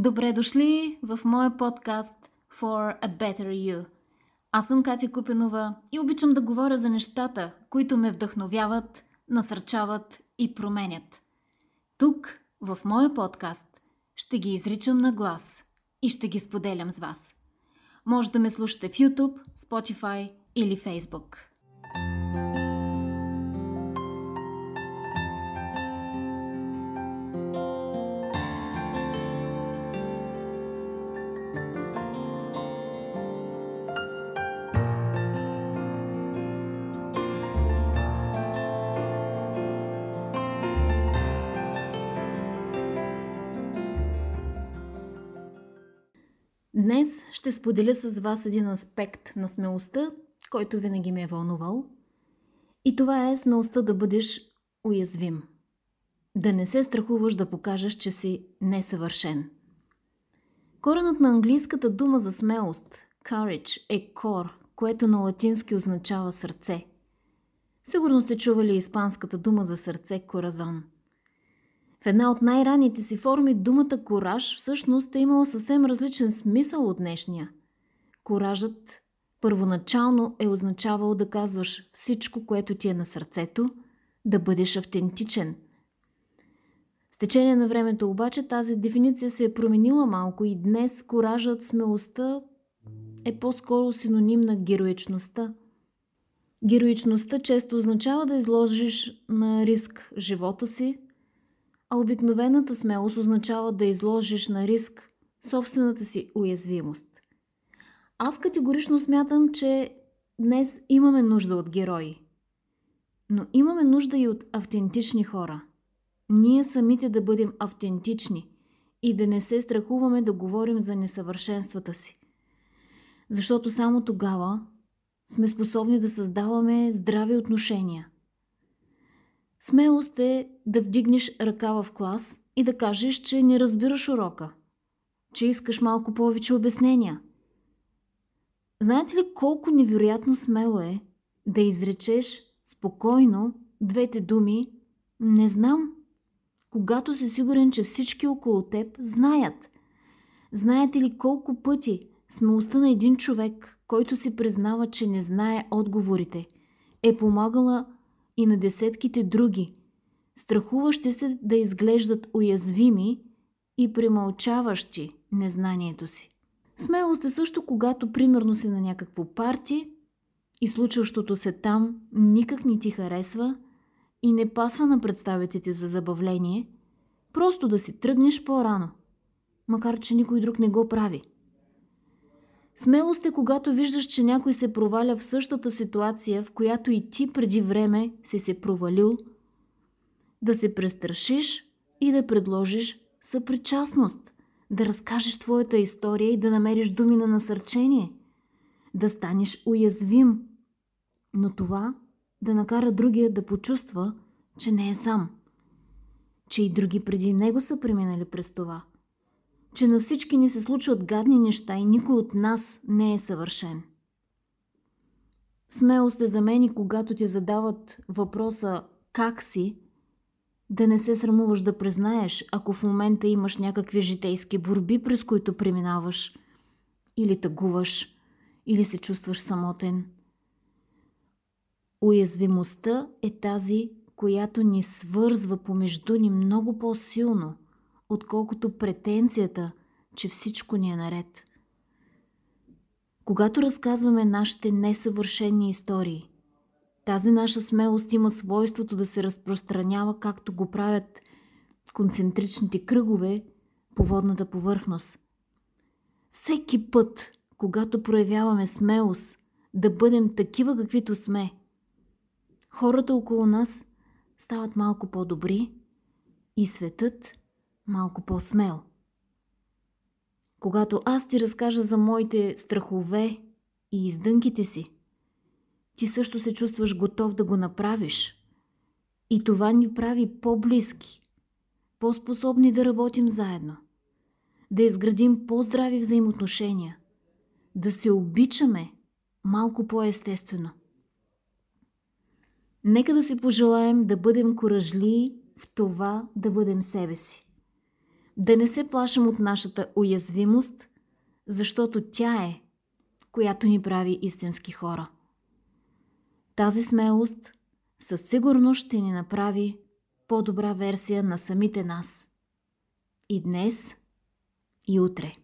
Добре дошли в моя подкаст For a Better You. Аз съм Катя Купенова и обичам да говоря за нещата, които ме вдъхновяват, насърчават и променят. Тук, в моя подкаст, ще ги изричам на глас и ще ги споделям с вас. Може да ме слушате в YouTube, Spotify или Facebook. Днес ще споделя с вас един аспект на смелостта, който винаги ме е вълнувал. И това е смелостта да бъдеш уязвим. Да не се страхуваш да покажеш, че си несъвършен. Коренът на английската дума за смелост, courage, е кор, което на латински означава сърце. Сигурно сте чували испанската дума за сърце коразон – в една от най-ранните си форми думата кораж всъщност е имала съвсем различен смисъл от днешния. Коражът първоначално е означавал да казваш всичко, което ти е на сърцето, да бъдеш автентичен. С течение на времето обаче тази дефиниция се е променила малко и днес коражът, смелостта е по-скоро синоним на героичността. Героичността често означава да изложиш на риск живота си, а обикновената смелост означава да изложиш на риск собствената си уязвимост. Аз категорично смятам, че днес имаме нужда от герои. Но имаме нужда и от автентични хора. Ние самите да бъдем автентични и да не се страхуваме да говорим за несъвършенствата си. Защото само тогава сме способни да създаваме здрави отношения – Смелост е да вдигнеш ръка в клас и да кажеш, че не разбираш урока, че искаш малко повече обяснения. Знаете ли колко невероятно смело е да изречеш спокойно двете думи «Не знам», когато си сигурен, че всички около теб знаят? Знаете ли колко пъти смелостта на един човек, който си признава, че не знае отговорите, е помагала и на десетките други, страхуващи се да изглеждат уязвими и премълчаващи незнанието си. Смелост е също, когато примерно си на някакво парти и случващото се там никак не ти харесва и не пасва на представите за забавление, просто да си тръгнеш по-рано, макар че никой друг не го прави. Смелост е когато виждаш, че някой се проваля в същата ситуация, в която и ти преди време си се провалил, да се престрашиш и да предложиш съпричастност, да разкажеш твоята история и да намериш думи на насърчение, да станеш уязвим, но това да накара другия да почувства, че не е сам, че и други преди него са преминали през това – че на всички ни се случват гадни неща и никой от нас не е съвършен. Смело сте за мен и когато ти задават въпроса как си, да не се срамуваш да признаеш, ако в момента имаш някакви житейски борби, през които преминаваш, или тъгуваш, или се чувстваш самотен. Уязвимостта е тази, която ни свързва помежду ни много по-силно – отколкото претенцията, че всичко ни е наред. Когато разказваме нашите несъвършени истории, тази наша смелост има свойството да се разпространява, както го правят концентричните кръгове по водната повърхност. Всеки път, когато проявяваме смелост да бъдем такива каквито сме, хората около нас стават малко по-добри и светът малко по-смел. Когато аз ти разкажа за моите страхове и издънките си, ти също се чувстваш готов да го направиш. И това ни прави по-близки, по-способни да работим заедно, да изградим по-здрави взаимоотношения, да се обичаме малко по-естествено. Нека да си пожелаем да бъдем коражли в това да бъдем себе си да не се плашим от нашата уязвимост, защото тя е, която ни прави истински хора. Тази смелост със сигурност ще ни направи по-добра версия на самите нас. И днес, и утре.